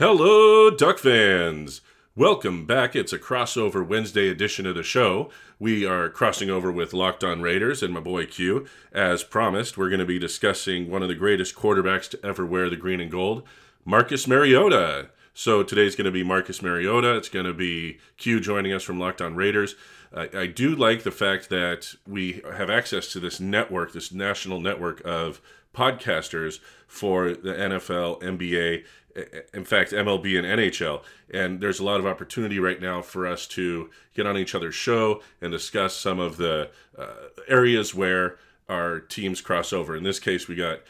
Hello, Duck fans! Welcome back. It's a crossover Wednesday edition of the show. We are crossing over with Locked On Raiders and my boy Q. As promised, we're going to be discussing one of the greatest quarterbacks to ever wear the green and gold, Marcus Mariota. So today's going to be Marcus Mariota. It's going to be Q joining us from Locked On Raiders. Uh, I do like the fact that we have access to this network, this national network of podcasters for the NFL, NBA, in fact, MLB and NHL. And there's a lot of opportunity right now for us to get on each other's show and discuss some of the uh, areas where our teams cross over. In this case, we got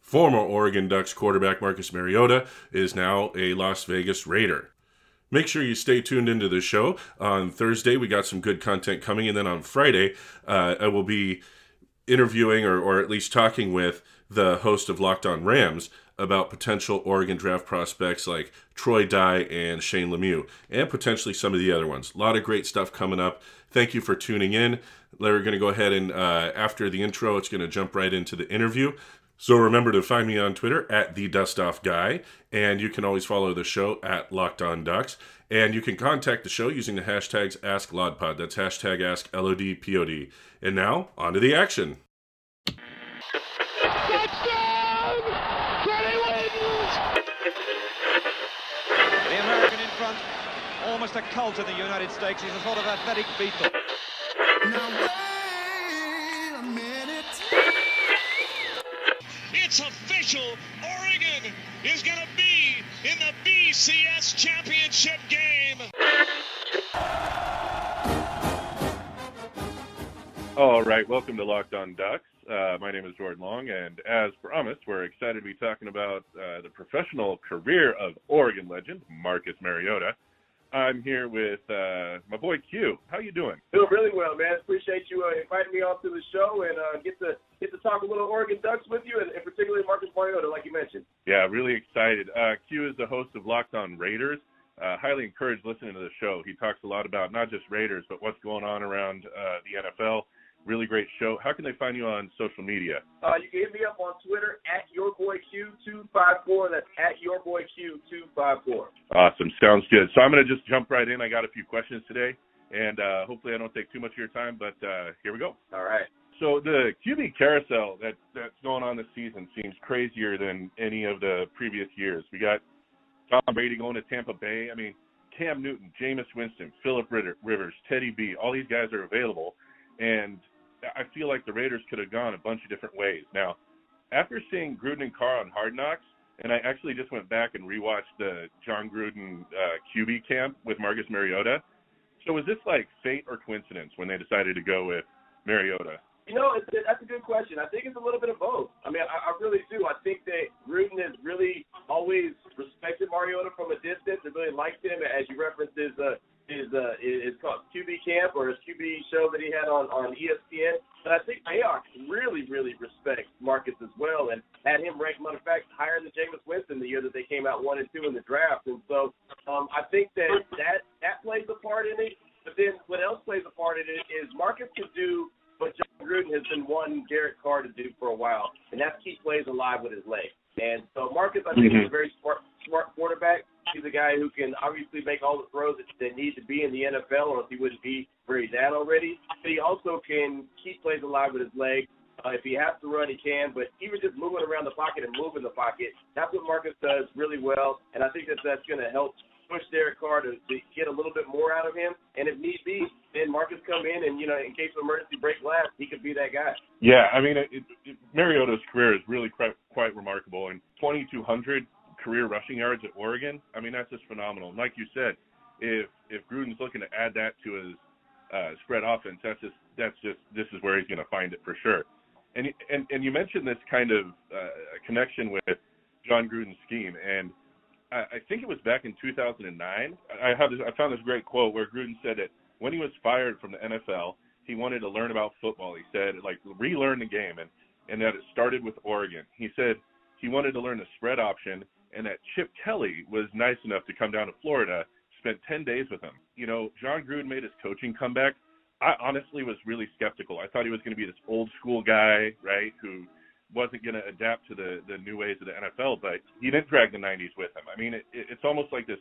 former Oregon Ducks quarterback Marcus Mariota is now a Las Vegas Raider. Make sure you stay tuned into the show. On Thursday, we got some good content coming. And then on Friday, uh, I will be interviewing or, or at least talking with the host of Locked On Rams about potential Oregon draft prospects like Troy Dye and Shane Lemieux, and potentially some of the other ones. A lot of great stuff coming up. Thank you for tuning in. We're going to go ahead and uh, after the intro, it's going to jump right into the interview. So remember to find me on Twitter at the Dust Off Guy, and you can always follow the show at Locked On Ducks, and you can contact the show using the hashtags AskLodPod. That's hashtag Ask LODPOD. And now on to the action. Almost a cult in the United States. He's a sort of athletic Beatle. Now wait a minute. It's official. Oregon is going to be in the BCS championship game. All right, welcome to Locked On Ducks. Uh, my name is Jordan Long, and as promised, we're excited to be talking about uh, the professional career of Oregon legend Marcus Mariota. I'm here with uh, my boy Q. How you doing? Doing really well, man. Appreciate you uh, inviting me on to the show and uh, get to get to talk a little Oregon Ducks with you, and, and particularly Marcus Mariota, like you mentioned. Yeah, really excited. Uh, Q is the host of Locked On Raiders. Uh, highly encourage listening to the show. He talks a lot about not just Raiders, but what's going on around uh, the NFL Really great show. How can they find you on social media? Uh, you can hit me up on Twitter at yourboyq254. That's at yourboyq254. Awesome. Sounds good. So I'm going to just jump right in. I got a few questions today, and uh, hopefully I don't take too much of your time, but uh, here we go. All right. So the QB carousel that that's going on this season seems crazier than any of the previous years. We got Tom Brady going to Tampa Bay. I mean, Cam Newton, Jameis Winston, Philip Rivers, Teddy B, all these guys are available. And I feel like the Raiders could have gone a bunch of different ways. Now, after seeing Gruden and Carr on Hard Knocks, and I actually just went back and rewatched the Jon Gruden uh, QB camp with Marcus Mariota. So was this like fate or coincidence when they decided to go with Mariota? You know, it's, that's a good question. I think it's a little bit of both. I mean, I, I really do. I think that Gruden has really always respected Mariota from a distance and really liked him, as you referenced his uh, his uh, is called QB Camp or his QB show that he had on on ESPN. But I think Mayock really, really respects Marcus as well, and had him ranked, matter of fact, higher than Jameis Winston the year that they came out one and two in the draft. And so um, I think that that that plays a part in it. But then what else plays a part in it is Marcus could do what Jon Gruden has been wanting Derek Carr to do for a while, and that's keep plays alive with his leg. And so Marcus, I think, mm-hmm. is a very smart, smart quarterback. He's a guy who can obviously make all the throws that, that need to be in the NFL, or else he wouldn't be where he's at already. But he also can keep plays alive with his leg. Uh, if he has to run, he can. But even just moving around the pocket and moving the pocket, that's what Marcus does really well. And I think that that's going to help push Derek Carr to, to get a little bit more out of him. And if need be, then Marcus come in and you know in case of emergency break glass, he could be that guy. Yeah, I mean, it, it, Mariota's career is really quite, quite remarkable. And 2,200 career rushing yards at Oregon. I mean, that's just phenomenal. And like you said, if if Gruden's looking to add that to his uh, spread offense, that's just that's just this is where he's going to find it for sure. And and and you mentioned this kind of uh, connection with Jon Gruden's scheme, and I, I think it was back in 2009. I have this, I found this great quote where Gruden said that when he was fired from the NFL, he wanted to learn about football. He said like relearn the game, and and that it started with Oregon. He said he wanted to learn the spread option and that Chip Kelly was nice enough to come down to Florida, spent 10 days with him. You know, Jon Gruden made his coaching comeback. I honestly was really skeptical. I thought he was going to be this old school guy, right, who wasn't going to adapt to the the new ways of the NFL, but he didn't drag the '90s with him. I mean, it, it's almost like this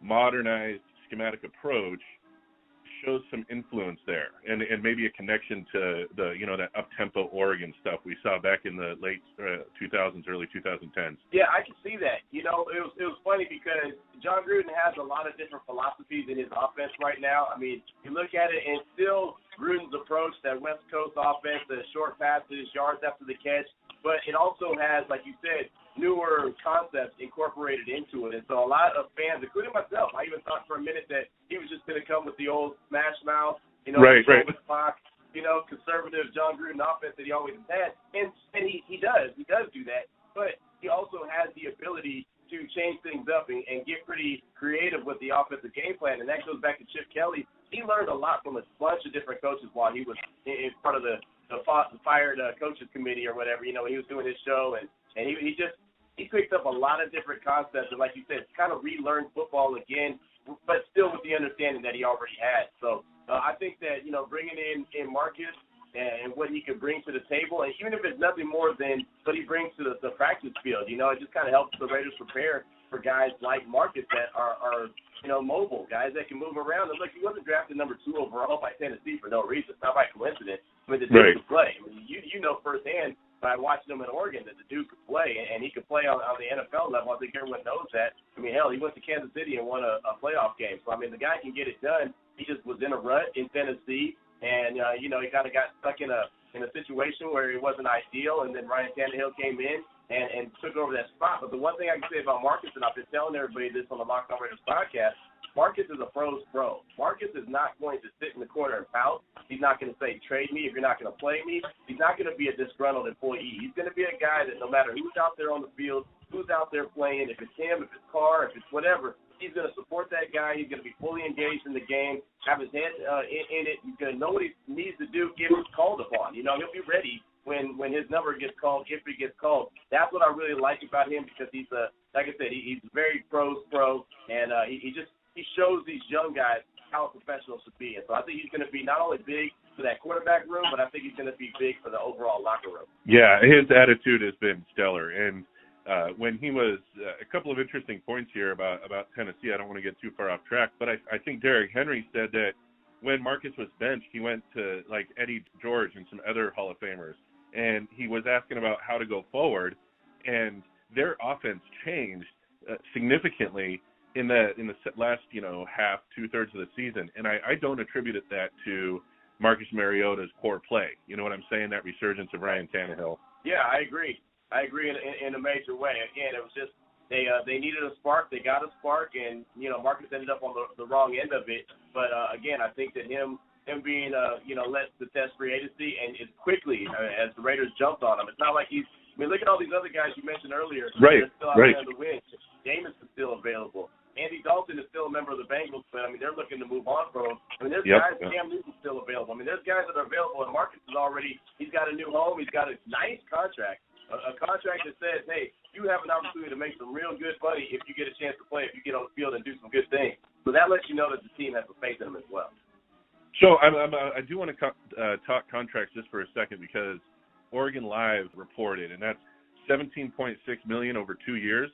modernized schematic approach shows some influence there, and and maybe a connection to the you know that up tempo Oregon stuff we saw back in the late uh, 2000s, early 2010s. Yeah, I can see that. You know, it was it was funny because Jon Gruden has a lot of different philosophies in his offense right now. I mean, you look at it, and still Gruden's approach, that West Coast offense, the short passes, yards after the catch, but it also has, like you said, newer concepts incorporated into it. And so a lot of fans, including myself, I even thought for a minute that he was just going to come with the old smash mouth, you know, right, right. Fox, you know, conservative Jon Gruden offense that he always had. And and he, he does. He does do that. But he also has the ability to change things up and, and get pretty creative with the offensive game plan. And that goes back to Chip Kelly. He learned a lot from a bunch of different coaches while he was in, in front of the the fired uh, coaches committee or whatever. You know, he was doing his show and and he he just he picked up a lot of different concepts and, like you said, kind of relearned football again, but still with the understanding that he already had. So uh, I think that you know bringing in in Marcus and what he could bring to the table, and even if it's nothing more than what he brings to the, the practice field, you know, it just kind of helps the Raiders prepare for guys like Marcus that are, are you know mobile guys that can move around. And look, he wasn't drafted number two overall by Tennessee for no reason, not by coincidence. I mean, the right. play. I mean, you you know firsthand by watching him in Oregon that the dude could play, and he could play on, on the NFL level. I think everyone knows that. I mean, hell, he went to Kansas City and won a, a playoff game. So I mean, the guy can get it done. He just was in a rut in Tennessee, and uh, you know he kind of got stuck in a in a situation where it wasn't ideal, and then Ryan Tannehill came in and and took over that spot. But the one thing I can say about Marcus, and I've been telling everybody this on the Locked On Raiders podcast, Marcus is a pro's pro. Marcus is not going to sit in the corner and pout. He's not going to say, trade me if you're not going to play me. He's not going to be a disgruntled employee. He's going to be a guy that no matter who's out there on the field, who's out there playing, if it's him, if it's Carr, if it's whatever, he's going to support that guy. He's going to be fully engaged in the game, have his head uh, in, in it. He's going to know what he needs to do he's called upon. You know, he'll be ready when when his number gets called, if he gets called. That's what I really like about him because he's a like I said, he, he's very pros pro, and uh, he, he just he shows these young guys how professionals should be. And so I think he's going to be not only big for that quarterback room, but I think he's going to be big for the overall locker room. Yeah, his attitude has been stellar. And uh, when he was uh, a couple of interesting points here about about Tennessee. I don't want to get too far off track, but I, I think Derrick Henry said that when Marcus was benched, he went to like Eddie George and some other Hall of Famers, and he was asking about how to go forward, and their offense changed uh, significantly in the in the last you know half two thirds of the season, and I, I don't attribute it that to Marcus Mariota's poor play. You know what I'm saying? That resurgence of Ryan Tannehill. Yeah, I agree. I agree in, in, in a major way. Again, it was just they uh, they needed a spark. They got a spark, and you know Marcus ended up on the, the wrong end of it. But uh, again, I think that him him being uh, you know let the test free agency and as quickly uh, as the Raiders jumped on him. It's not like he's. I mean, look at all these other guys you mentioned earlier. Right. Still out right. There the win. Jameis is still available. Andy Dalton is still a member of the Bengals, but I mean they're looking to move on from him. I mean there's yep, guys, yep. Cam Newton's still available. I mean there's guys that are available, and Marcus is already he's got a new home, he's got a nice contract, a, a contract that says, hey, you have an opportunity to make some real good money if you get a chance to play, if you get on the field and do some good things. So that lets you know that the team has a faith in him as well. So I'm, I'm, I do want to co- uh, talk contracts just for a second because Oregon Live reported, and that's 17.6 million over two years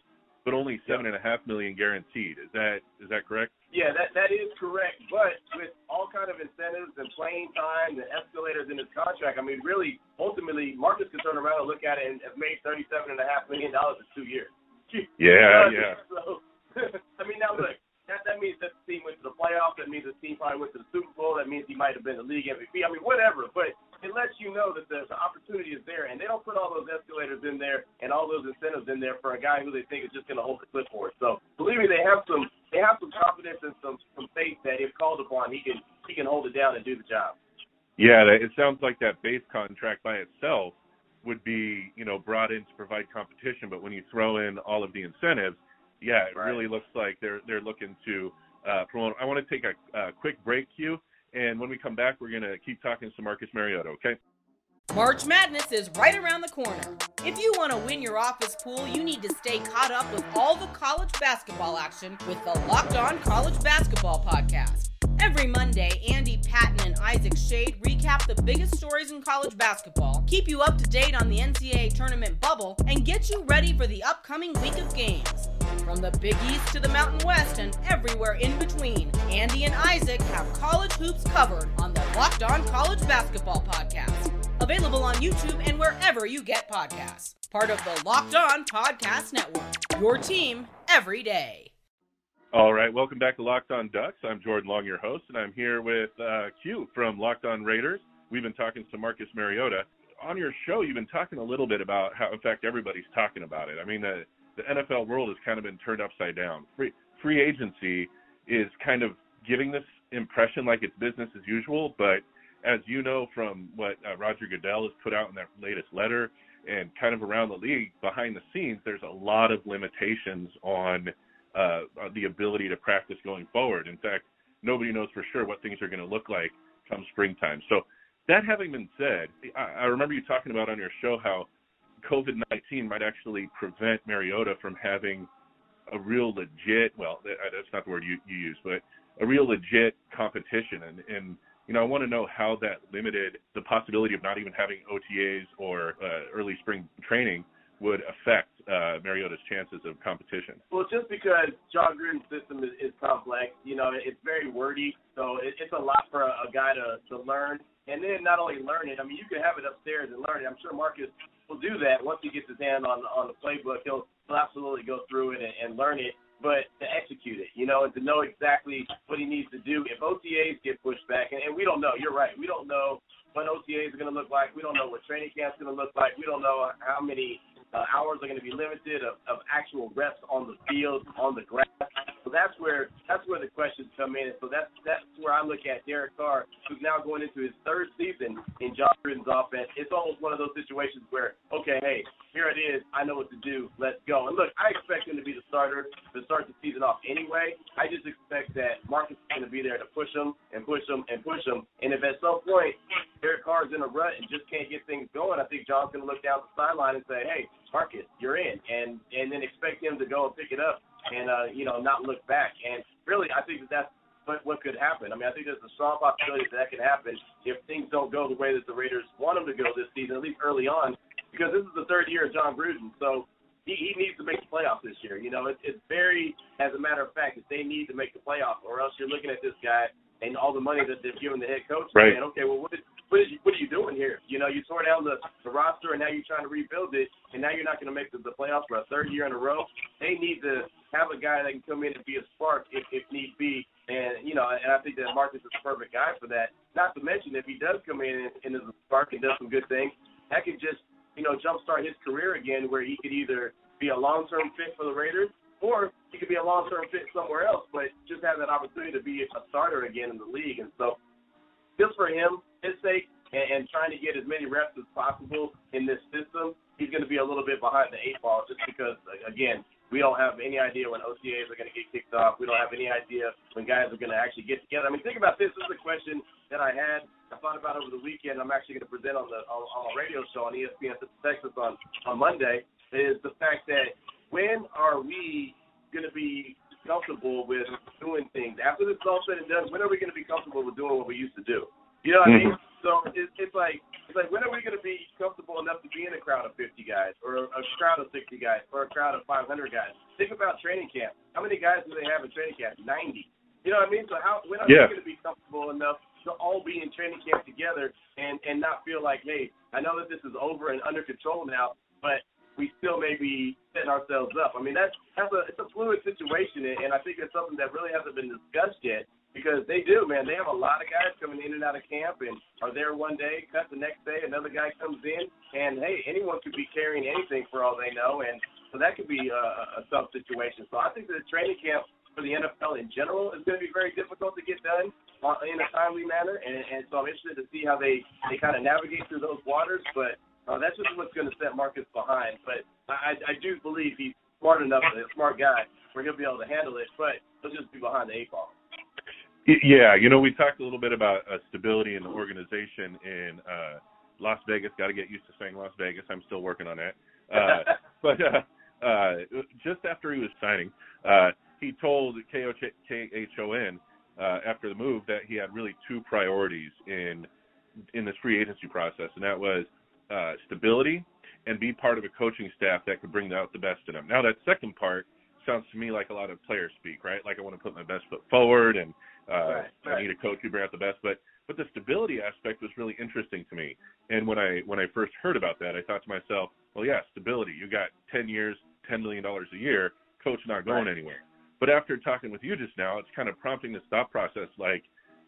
but only seven and a half million guaranteed. Is that is that correct? Yeah, that that is correct. But with all kind of incentives and playing time and escalators in his contract, I mean, really, ultimately, Marcus can turn around and look at it and have made thirty-seven and a half million dollars in two years. Yeah, yeah. So, I mean, now look, that that means that the team went to the playoffs. That means the team probably went to the Super Bowl. That means he might have been the league MVP. I mean, whatever. But it lets you know that the, the opportunity is there, and they don't put all those escalators in there and all those incentives in there for a guy who they think is just going to hold the clipboard. So believe me, they have some they have some confidence and some some faith that if called upon, he can he can hold it down and do the job. Yeah, it sounds like that base contract by itself would be you know brought in to provide competition, but when you throw in all of the incentives, yeah, it right. really looks like they're they're looking to uh, promote. I want to take a, a quick break, Q. And when we come back, we're going to keep talking to Marcus Mariota, okay? March Madness is right around the corner. If you want to win your office pool, you need to stay caught up with all the college basketball action with the Locked On College Basketball Podcast. Every Monday, Andy Patton and Isaac Shade recap the biggest stories in college basketball, keep you up to date on the NCAA tournament bubble, and get you ready for the upcoming week of games. From the Big East to the Mountain West and everywhere in between, Andy and Isaac have college hoops covered on the Locked On College Basketball Podcast. Available on YouTube and wherever you get podcasts. Part of the Locked On Podcast Network. Your team every day. All right, welcome back to Locked On Ducks. I'm Jordan Long, your host, and I'm here with uh, Q from Locked On Raiders. We've been talking to Marcus Mariota. On your show, you've been talking a little bit about how, in fact, everybody's talking about it. I mean, the, the NFL world has kind of been turned upside down. Free, free agency is kind of giving this impression like it's business as usual, but as you know from what uh, Roger Goodell has put out in that latest letter and kind of around the league behind the scenes, there's a lot of limitations on – uh, the ability to practice going forward. In fact, nobody knows for sure what things are going to look like come springtime. So, that having been said, I, I remember you talking about on your show how COVID 19 might actually prevent Mariota from having a real legit, well, that's not the word you, you use, but a real legit competition. And, and you know, I want to know how that limited the possibility of not even having OTAs or uh, early spring training would affect uh, Mariota's chances of competition? Well, just because Jon Gruden's system is, is complex, you know, it's very wordy, so it, it's a lot for a, a guy to, to learn. And then not only learn it, I mean, you can have it upstairs and learn it. I'm sure Marcus will do that once he gets his hand on on the playbook. He'll, he'll absolutely go through it and, and learn it. But to execute it, you know, and to know exactly what he needs to do. If OTAs get pushed back, and, and we don't know, you're right, we don't know what OTAs are going to look like. We don't know what training camp's going to look like. We don't know how many uh, hours are going to be limited of, of actual reps on the field, on the grass. So that's where that's where the questions come in. So that's that's where I look at Derek Carr, who's now going into his third season in Jon Gruden's offense. It's almost one of those situations where, okay, hey, here it is. I know what to do. Let's go. And look, I expect him to be the starter to start the season off anyway. I just expect that Marcus is going to be there to push him and push him and push him. And if at some point Derek Carr's in a rut and just can't get things going, I think Jon's going to look down the sideline and say, hey, Marcus, you're in, and and then expect him to go and pick it up and uh, you know not look back. And really, I think that that's what what could happen. I mean, I think there's a strong possibility that that could happen if things don't go the way that the Raiders want them to go this season, at least early on, because this is the third year of Jon Gruden, so. He, he needs to make the playoffs this year. You know, it, it's very, as a matter of fact, that they need to make the playoffs, or else you're looking at this guy and all the money that they've given the head coach. Right. And okay, well, what is, what, is, what are you doing here? You know, you tore down the, the roster and now you're trying to rebuild it, and now you're not going to make the, the playoffs for a third year in a row. They need to have a guy that can come in and be a spark if, if need be. And you know, and I think that Marcus is the perfect guy for that. Not to mention, if he does come in and, and is a spark and does some good things, that could just you know jumpstart his career again, where he could either be a long-term fit for the Raiders or he could be a long-term fit somewhere else, but just have that opportunity to be a starter again in the league. And so, just for him, his sake and, and trying to get as many reps as possible in this system, he's going to be a little bit behind the eight ball just because, again, we don't have any idea when OTAs are going to get kicked off. We don't have any idea when guys are going to actually get together. I mean, think about this. This is a question that I had. I thought about over the weekend. I'm actually going to present on the on, on a radio show on ESPN Texas on on Monday. Is the fact that when are we going to be comfortable with doing things after this is all said and done? When are we going to be comfortable with doing what we used to do? You know what mm-hmm. I mean? So it's, it's like it's like when are we going to be comfortable enough to be in a crowd of 50 guys, or a crowd of 60 guys, or a crowd of 500 guys? Think about training camp. How many guys do they have in training camp? 90. You know what I mean? So how when are yeah. we going to be comfortable enough to all be in training camp together and and not feel like, hey, I know that this is over and under control now, but we still may be setting ourselves up. I mean, that's that's a it's a fluid situation, and I think it's something that really hasn't been discussed yet because they do, man. They have a lot of guys coming in and out of camp and are there one day, cut the next day, another guy comes in, and hey, anyone could be carrying anything for all they know, and so that could be a, a tough situation. So I think the training camp for the NFL in general is going to be very difficult to get done in a timely manner, and, and so I'm interested to see how they they kind of navigate through those waters, but. Uh, that's just what's going to set Marcus behind, but I, I do believe he's smart enough, a smart guy, where he'll be able to handle it. But he'll just be behind the eight ball. Yeah, you know, we talked a little bit about uh, stability in the organization in uh, Las Vegas. Got to get used to saying Las Vegas. I'm still working on that. Uh, but uh, uh, just after he was signing, uh, he told KHON uh, after the move that he had really two priorities in in this free agency process, and that was uh, stability and be part of a coaching staff that could bring out the best in him. Now, that second part sounds to me like a lot of player speak, right? Like I want to put my best foot forward, and uh, Right, right. I need a coach who bring out the best. But but the stability aspect was really interesting to me. And when I when I first heard about that, I thought to myself, well, yeah, stability. You got ten years, ten million dollars a year, coach not going Right. anywhere. But after talking with you just now, it's kind of prompting this thought process, like,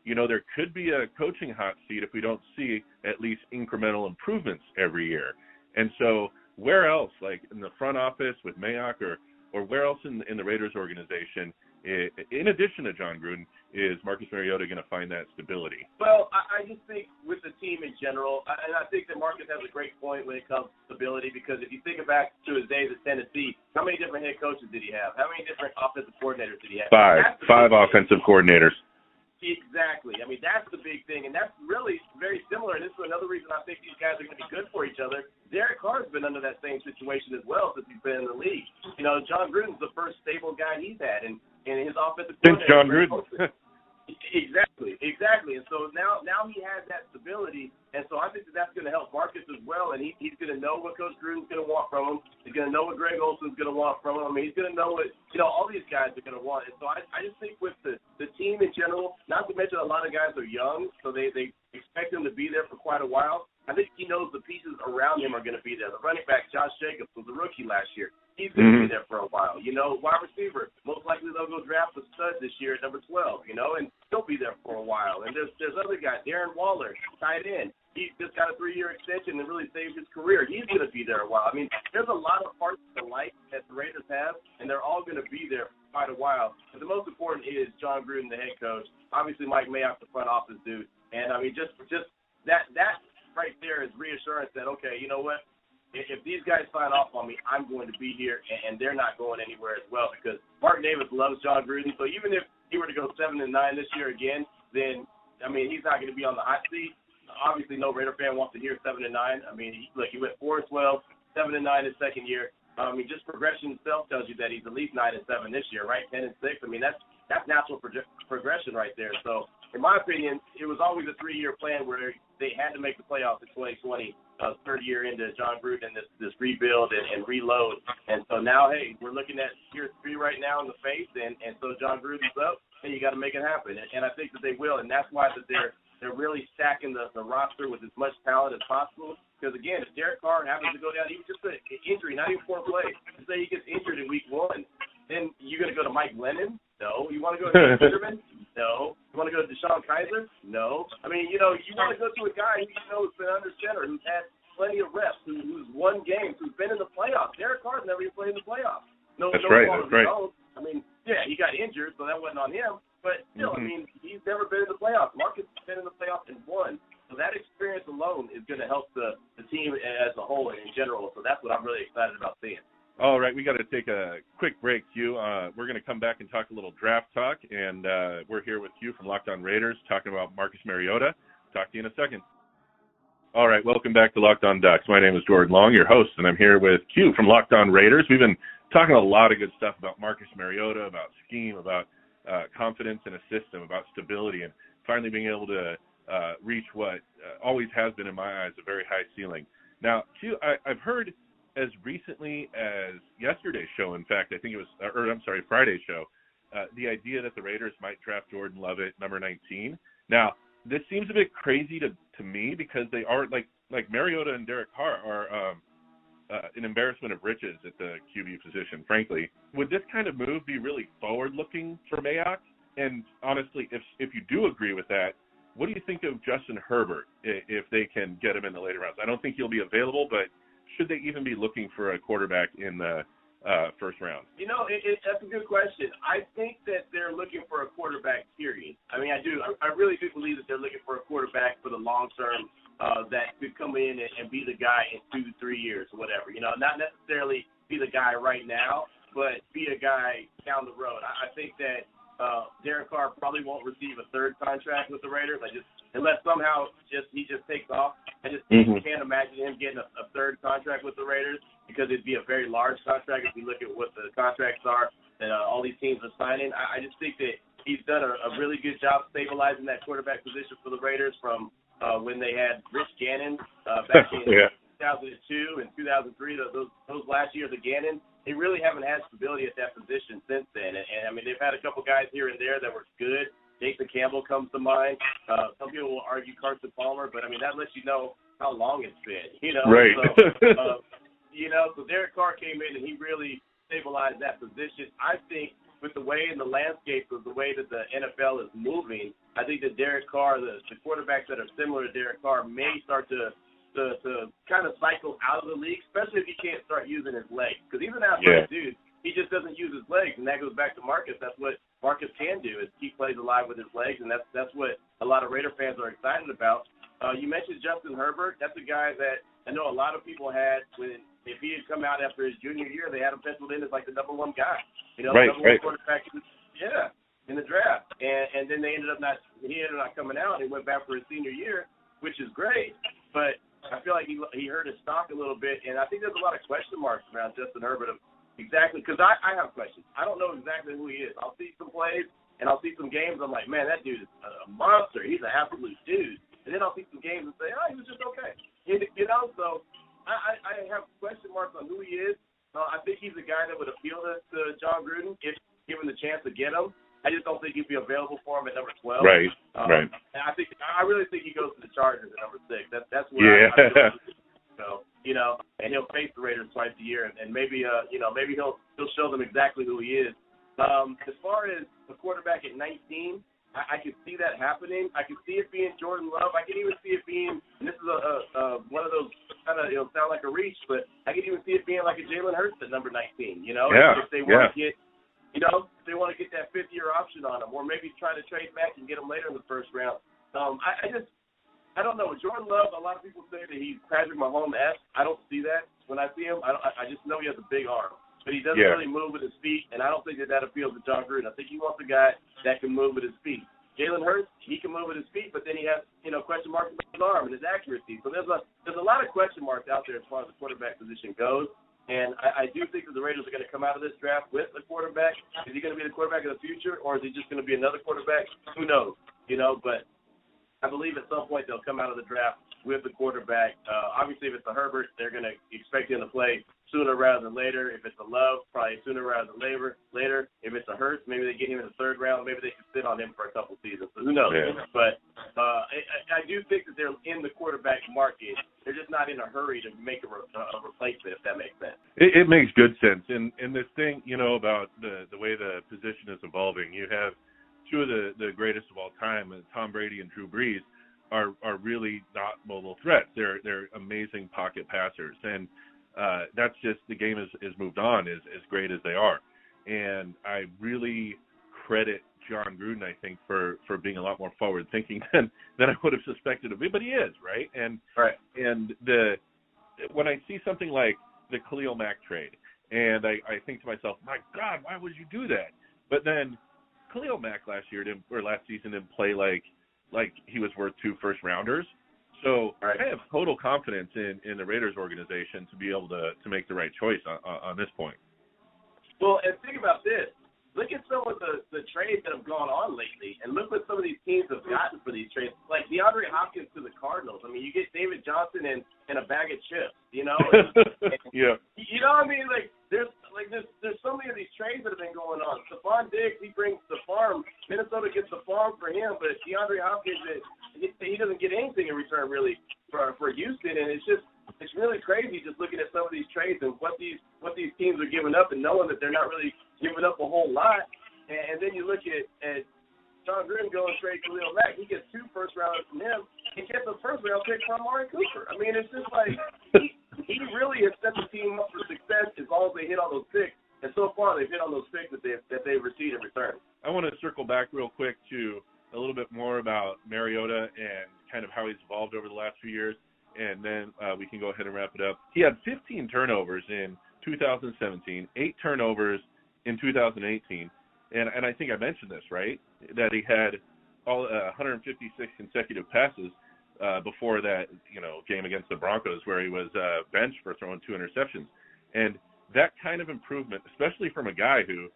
you know, there could be a coaching hot seat if we don't see at least incremental improvements every year. And so, where else, like in the front office with Mayock, or or where else in in the Raiders organization, in addition to Jon Gruden, is Marcus Mariota going to find that stability? Well, I, I just think with the team in general, I- and I think that Marcus has a great point when it comes to stability because if you think back to his days at Tennessee, how many different head coaches did he have? How many different offensive coordinators did he have? Five, five big thing. offensive coordinators. Exactly. I mean, that's the big thing, and that's really very similar. And this is another reason I think these guys are going to be good for each other. Derek Carr's been under that same situation as well since he's been in the league. You know, Jon Gruden's the first stable guy he's had, and and his offensive coordinator, Jon Gruden. Exactly, exactly. And so now, now he has that stability, and so I think that that's going to help Marcus as well. And he, he's going to know what Coach Gruden's going to want from him. He's going to know what Greg Olson's going to want from him. I mean, he's going to know what you know all these guys are going to want. And so I, I just think with the the team in general, not to mention a lot of guys are young, so they they expect him to be there for quite a while. I think he knows the pieces around him are going to be there. The running back Josh Jacobs was a rookie last year. He's going to Mhm. be there for a while. You know, wide receiver, most likely they'll go draft a stud this year at number 12, you know, and he'll be there for a while. And there's there's other guys, Darren Waller, tight end. He just got a three-year extension and really saved his career. He's going to be there a while. I mean, there's a lot of parts to life that the Raiders have, and they're all going to be there for quite a while. But the most important is Jon Gruden, the head coach. Obviously, Mike Mayock, the front office dude. And I mean, just just that that right there is reassurance that okay, you know what? If, if these guys sign off on me, I'm going to be here, and, and they're not going anywhere as well because Mark Davis loves Jon Gruden. So even if he were to go seven and nine this year again, then I mean he's not going to be on the hot seat. Obviously, no Raider fan wants to hear seven and nine. I mean, he, look, he went four and twelve, seven and nine his second year. I mean, just progression itself tells you that he's at least nine and seven this year, right? Ten and six. I mean, that's that's natural proje- progression right there. So, in my opinion, it was always a three-year plan where they had to make the playoffs in 2020, uh, third year into Jon Gruden this this rebuild and, and reload. And so now, hey, we're looking at year three right now in the face, and and so Jon Gruden's up, and you got to make it happen. And, and I think that they will, and that's why that they're they're really stacking the, the roster with as much talent as possible. Because again, if Derek Carr happens to go down, even just an injury, not even four plays, say he gets injured in week one, then you're going to go to Mike Glennon? No. You want to go to Peterman? No. You want to go to DeShone Kizer? No. I mean, you know, you want to go to a guy who you know has been under center, who's had plenty of reps, who, who's won games, who's been in the playoffs. Derek Carr's never even played in the playoffs. No, That's no right, that's right. own. I mean, yeah, he got injured, so that wasn't on him. But still, I Mhm. mean, he's never been in the playoffs. Marcus has been in the playoffs and won. So that experience alone is going to help the, the team as a whole and in general. So that's what I'm really excited about seeing. All right, we got to take a quick break, Q. Uh, we're going to come back and talk a little draft talk, and uh, we're here with Q from Locked On Raiders talking about Marcus Mariota. Talk to you in a second. All right, welcome back to Locked On Ducks. My name is Jordan Long, your host, and I'm here with Q from Locked On Raiders. We've been talking a lot of good stuff about Marcus Mariota, about scheme, about uh, confidence in a system, about stability, and finally being able to uh, reach what uh, always has been in my eyes a very high ceiling. Now, Q, I, I've heard as recently as yesterday's show, in fact, I think it was, or I'm sorry, Friday's show, uh, the idea that the Raiders might draft Jordan Love at, number 19. Now, this seems a bit crazy to to me because they are like like Mariota and Derek Carr are um, uh, an embarrassment of riches at the QB position. Frankly, would this kind of move be really forward looking for Mayock? And honestly, if if you do agree with that, what do you think of Justin Herbert if they can get him in the later rounds? I don't think he'll be available, but should they even be looking for a quarterback in the uh, first round? You know, it, it, that's a good question. I think that they're looking for a quarterback. Period. I mean, I do. I, I really do believe that they're looking for a quarterback for the long term uh, that could come in and, and be the guy in two, three years, whatever. You know, not necessarily be the guy right now, but be a guy down the road. I, I think that uh, Derek Carr probably won't receive a third contract with the Raiders. I just unless somehow just he just takes off. I just Mhm. can't imagine him getting a, a third contract with the Raiders because it'd be a very large contract if you look at what the contracts are that uh, all these teams are signing. I, I just think that he's done a, a really good job stabilizing that quarterback position for the Raiders from uh, when they had Rich Gannon uh, back in yeah. 2002 and 2003. Those those last years of Gannon, they really haven't had stability at that position since then. And, and I mean, they've had a couple guys here and there that were good. Jason Campbell comes to mind. Uh, some people will argue Carson Palmer, but I mean that lets you know how long it's been. You know, Right. So, uh, you know, so Derek Carr came in and he really stabilized that position. I think with the way in the landscape of the way that the NFL is moving, I think that Derek Carr, the, the quarterbacks that are similar to Derek Carr, may start to to, to kind of cycle out of the league, especially if he can't start using his legs. Because he's an athletic dude. He just doesn't use his legs, and that goes back to Marcus. That's what Marcus can do is keep plays alive with his legs, and that's that's what a lot of Raider fans are excited about. Uh, you mentioned Justin Herbert. That's a guy that I know a lot of people had when if he had come out after his junior year, they had him penciled in as like the number one guy. You know, Right, number right. one quarterback. in Yeah, in the draft, and and then they ended up not. He ended up not coming out. He went back for his senior year, which is great. But I feel like he he hurt his stock a little bit, and I think there's a lot of question marks around Justin Herbert of exactly because I I have questions. I don't know exactly who he is. I'll see some plays and I'll see some games. I'm like, man, that dude is a monster. He's an absolute dude. And then I'll see some games and say, oh, he was just okay. You you know, so I, I, I have question marks on who he is. Uh, I think he's a guy that would appeal to, to Jon Gruden if given the chance to get him. I just don't think he'd be available for him at number twelve. Right, Um, right. And I think I really think he goes to the Chargers at number six. That's that's where Yeah. I, I feel, you know, and he'll face the Raiders twice a year, and, and maybe uh you know maybe he'll he'll show them exactly who he is. Um, as far as the quarterback at 19, I, I could see that happening. I could see it being Jordan Love. I could even see it being, and this is a, a, a one of those kind of it'll sound like a reach, but I could even see it being like a Jalen Hurts at number 19. You know, Yeah, if, if they want yeah. to get you know, if they want to get that fifth year option on him, or maybe try to trade back and get him later in the first round. Um, I, I just, I don't know. Jordan Love, a lot of people say that he's Patrick Mahomes esque. I don't see that when I see him. I, don't, I I just know he has a big arm, but he doesn't Yeah. really move with his feet, and I don't think that that appeals to Jon Gruden. I think he wants a guy that can move with his feet. Jalen Hurts, he can move with his feet, but then he has, you know, question marks about his arm and his accuracy. So there's a there's a lot of question marks out there as far as the quarterback position goes. And I, I do think that the Raiders are going to come out of this draft with a quarterback. Is he going to be the quarterback of the future, or is he just going to be another quarterback? Who knows? You know, but I believe at some point they'll come out of the draft with the quarterback. Uh, obviously, if it's a Herbert, they're going to expect him to play sooner rather than later. If it's a Love, probably sooner rather than later. Later, if it's a Hurts, maybe they get him in the third round. Maybe they can sit on him for a couple seasons. So who knows? Yeah. But uh, I, I- I do think that they're in the quarterback market. They're just not in a hurry to make a, re- a replacement, if that makes sense. It, it makes good sense. And and this thing, you know, about the the way the position is evolving, you have two of the the greatest of all time, uh, Tom Brady and Drew Brees, are are really not mobile threats. They're they're amazing pocket passers, and uh, that's just the game has has moved on as as great as they are. And I really credit Jon Gruden, I think, for for being a lot more forward thinking than than I would have suspected of me. But he is right, and Right. and the when I see something like the Khalil Mack trade, and I, I think to myself, my God, why would you do that? But then Khalil Mack last year didn't, or last season didn't play like like he was worth two first rounders. So Right. I have total confidence in in the Raiders organization to be able to to make the right choice on, on, on this point. Well, and think about this. Look at some of the, the trades that have gone on lately, and look what some of these teams have gotten for these trades. Like DeAndre Hopkins to the Cardinals. I mean, you get David Johnson and, and a bag of chips, you know? And, yeah, you know what I mean? Like there's like there's there's so many of these trades that have been going on. Stefon Diggs, he brings the farm. Minnesota gets the farm for him, but DeAndre Hopkins, he, he doesn't get anything in return really for for Houston, and it's just it's really crazy just looking at some of these trades and what these what these teams are giving that they're not really and and I think I mentioned this right that he had all uh, 156 consecutive passes uh, before that you know game against the Broncos where he was uh, benched for throwing two interceptions, and that kind of improvement, especially from a guy who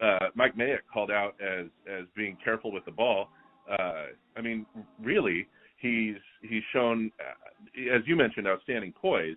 uh, Mike Mayock called out as as being careful with the ball. Uh, I mean, really, he's he's shown, uh, as you mentioned, outstanding poise,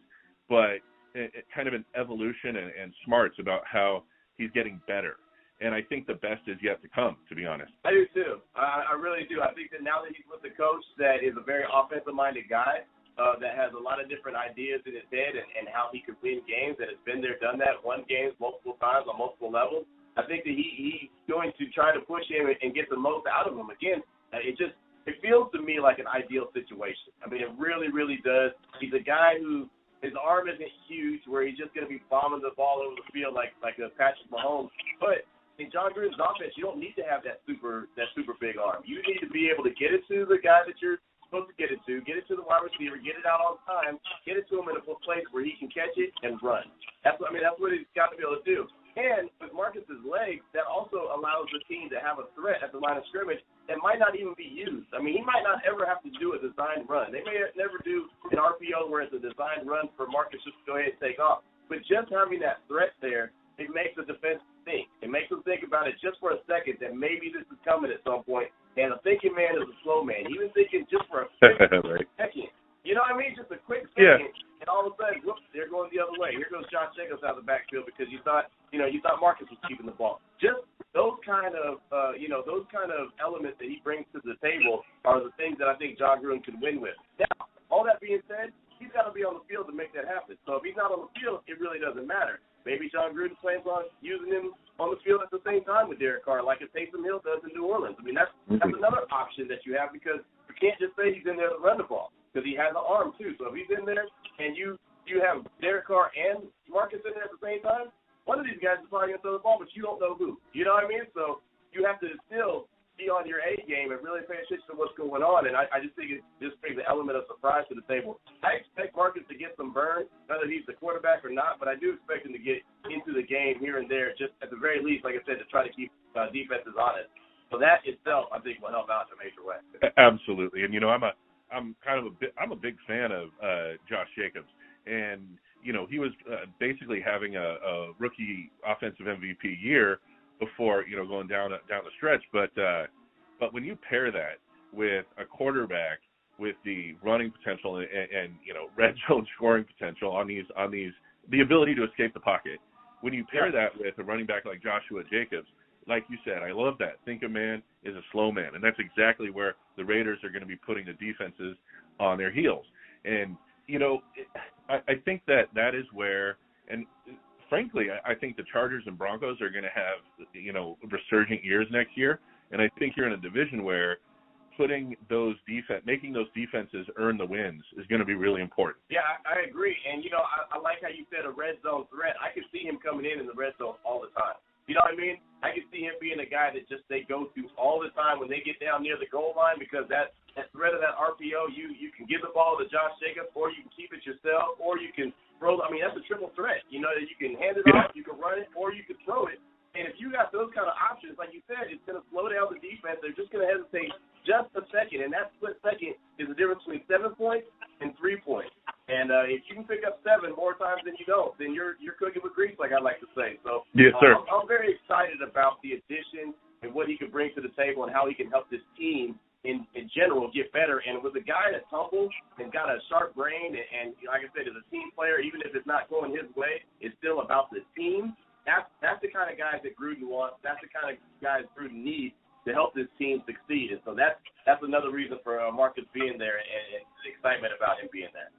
but it, it kind of an evolution and, and smarts about how he's getting better. And I think the best is yet to come, to be honest. I do too. I, I really do. I think that now that he's with a coach that is a very offensive-minded guy, uh, that has a lot of different ideas in his head and, and how he could win games, and has been there, done that, won games multiple times on multiple levels. I think that he he's going to try to push him and, and get the most out of him. Again, uh, it just it feels to me like an ideal situation. I mean, it really, really does. He's a guy who his arm isn't huge, where he's just going to be bombing the ball over the field like like a Patrick Mahomes, but in Jon Gruden's offense, you don't need to have that super that super big arm. You need to be able to get it to the guy that you're supposed to get it to, get it to the wide receiver, get it out on time, get it to him in a place where he can catch it and run. That's what I mean. That's what he's got to be able to do. And with Marcus's legs, that also allows the team to have a threat at the line of scrimmage that might not even be used. I mean, he might not ever have to do a designed run. They may never do an RPO where it's a designed run for Marcus just to go ahead and take off. But just having that threat there, it makes the defense think. It makes them think about it just for a second that maybe this is coming at some point. and a thinking man is a slow man. He was thinking just for a right. second. You know what I mean? Just a quick second, yeah. and all of a sudden, whoops, they're going the other way. Here goes Josh Jacobs out of the backfield because you thought, you know, you thought Marcus was keeping the ball. Just those kind of, uh, you know, those kind of elements that he brings to the table are the things that I think Jon Gruden can win with. Now, all that being said, he's got to be on the field to make that happen. So if he's not on the field, it really doesn't matter. Maybe Jon Gruden plans on using him on the field at the same time with Derek Carr, like a Taysom Hill does in New Orleans. I mean, that's that's mm-hmm. another option that you have because you can't just say he's in there to run the ball because he has an arm too. So if he's in there and you you have Derek Carr and Marcus in there at the same time, one of these guys is probably gonna throw the ball, but you don't know who. You know what I mean? So you have to still be on your A game and really pay attention to what's going on. And I, I just think it just brings an element of surprise to the table. I expect Marcus to get some burn, whether he's the quarterback or not, but I do expect him to get into the game here and there, just at the very least, like I said, to try to keep uh, defenses honest. So that itself, I think, will help out in a major way. Absolutely, and you know, I'm a, I'm kind of a bit, I'm a big fan of uh, Josh Jacobs, and you know, he was uh, basically having a, a rookie offensive MVP year before you know going down down the stretch. But uh, but when you pair that with a quarterback with the running potential and, and you know red zone scoring potential on these on these the ability to escape the pocket, when you pair yeah. that with a running back like Joshua Jacobs, like you said, I love that. Think a man is a slow man, and that's exactly where the Raiders are going to be putting the defenses on their heels. And you know, I, I think that that is where, and frankly, I, I think the Chargers and Broncos are going to have you know resurgent years next year, and I think you're in a division where putting those defense, making those defenses earn the wins is going to be really important. Yeah, I, I agree, and you know I, I like how you said a red zone threat. I can see him coming in in the red zone all the time. You know what I mean? I can see him being a guy that just they go to all the time when they get down near the goal line because that that threat of that RPO, you you can give the ball to Josh Jacobs, or you can keep it yourself, or you can throw. I mean, that's a triple threat. You know that you can hand it yeah. off, you can run it, or you can throw it. And if you got those kind of options, like you said, it's going to slow down the defense. They're just going to hesitate just a second, and that split second is the difference between seven points and three points. And uh, if you can pick up seven more times than you don't, then you're you're cooking with grease, like I like to say. So yes, sir. Uh, I'm, I'm very excited about the addition and what he can bring to the table and how he can help this team in in general get better. And with a guy that's humble and got a sharp brain, and, and like I said, is a team player, even if it's not going his way, it's still about the team. That's that's the kind of guys that Gruden wants. That's the kind of guys Gruden needs to help this team succeed. And so that's that's another reason for uh, Marcus being there and, and the excitement about him being there.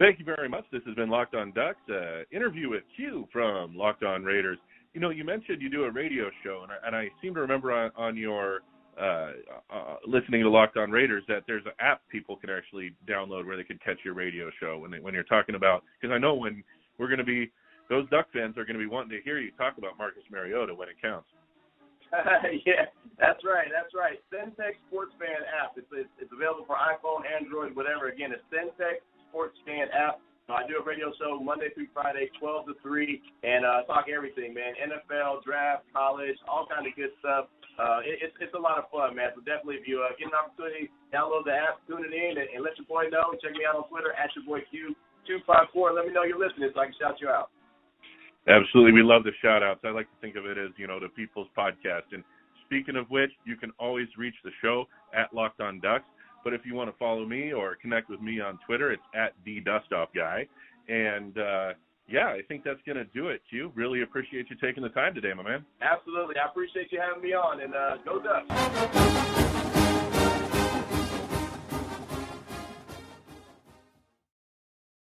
Thank you very much. This has been Locked On Ducks, uh, interview with Q from Locked On Raiders. You know, you mentioned you do a radio show, and I, and I seem to remember on, on your uh, uh, listening to Locked On Raiders that there's an app people can actually download where they can catch your radio show when they, when you're talking about because I know when we're going to be those Duck fans are going to be wanting to hear you talk about Marcus Mariota when it counts. yeah, that's right, that's right. Centex Sports Fan app. It's, it's it's available for iPhone, Android, whatever. Again, it's Centex Sports Fan app. I do a radio show Monday through Friday, 12 to 3, and uh, talk everything, man. NFL, draft, college, all kind of good stuff uh, it, it's it's a lot of fun, man. So definitely, if you uh, get an opportunity, download the app, tune it in, and, and let your boy know. Check me out on Twitter at your boy Q two five four. Let me know you're listening so I can shout you out. Absolutely. We love the shout outs. I like to think of it as, you know, the people's podcast. And speaking of which, you can always reach the show at Locked On Ducks. But if you want to follow me or connect with me on Twitter, it's at the Dustoff Guy. And uh, yeah, I think that's to do it, Q. Really appreciate you taking the time today, my man. Absolutely. I appreciate you having me on. And uh, go Ducks.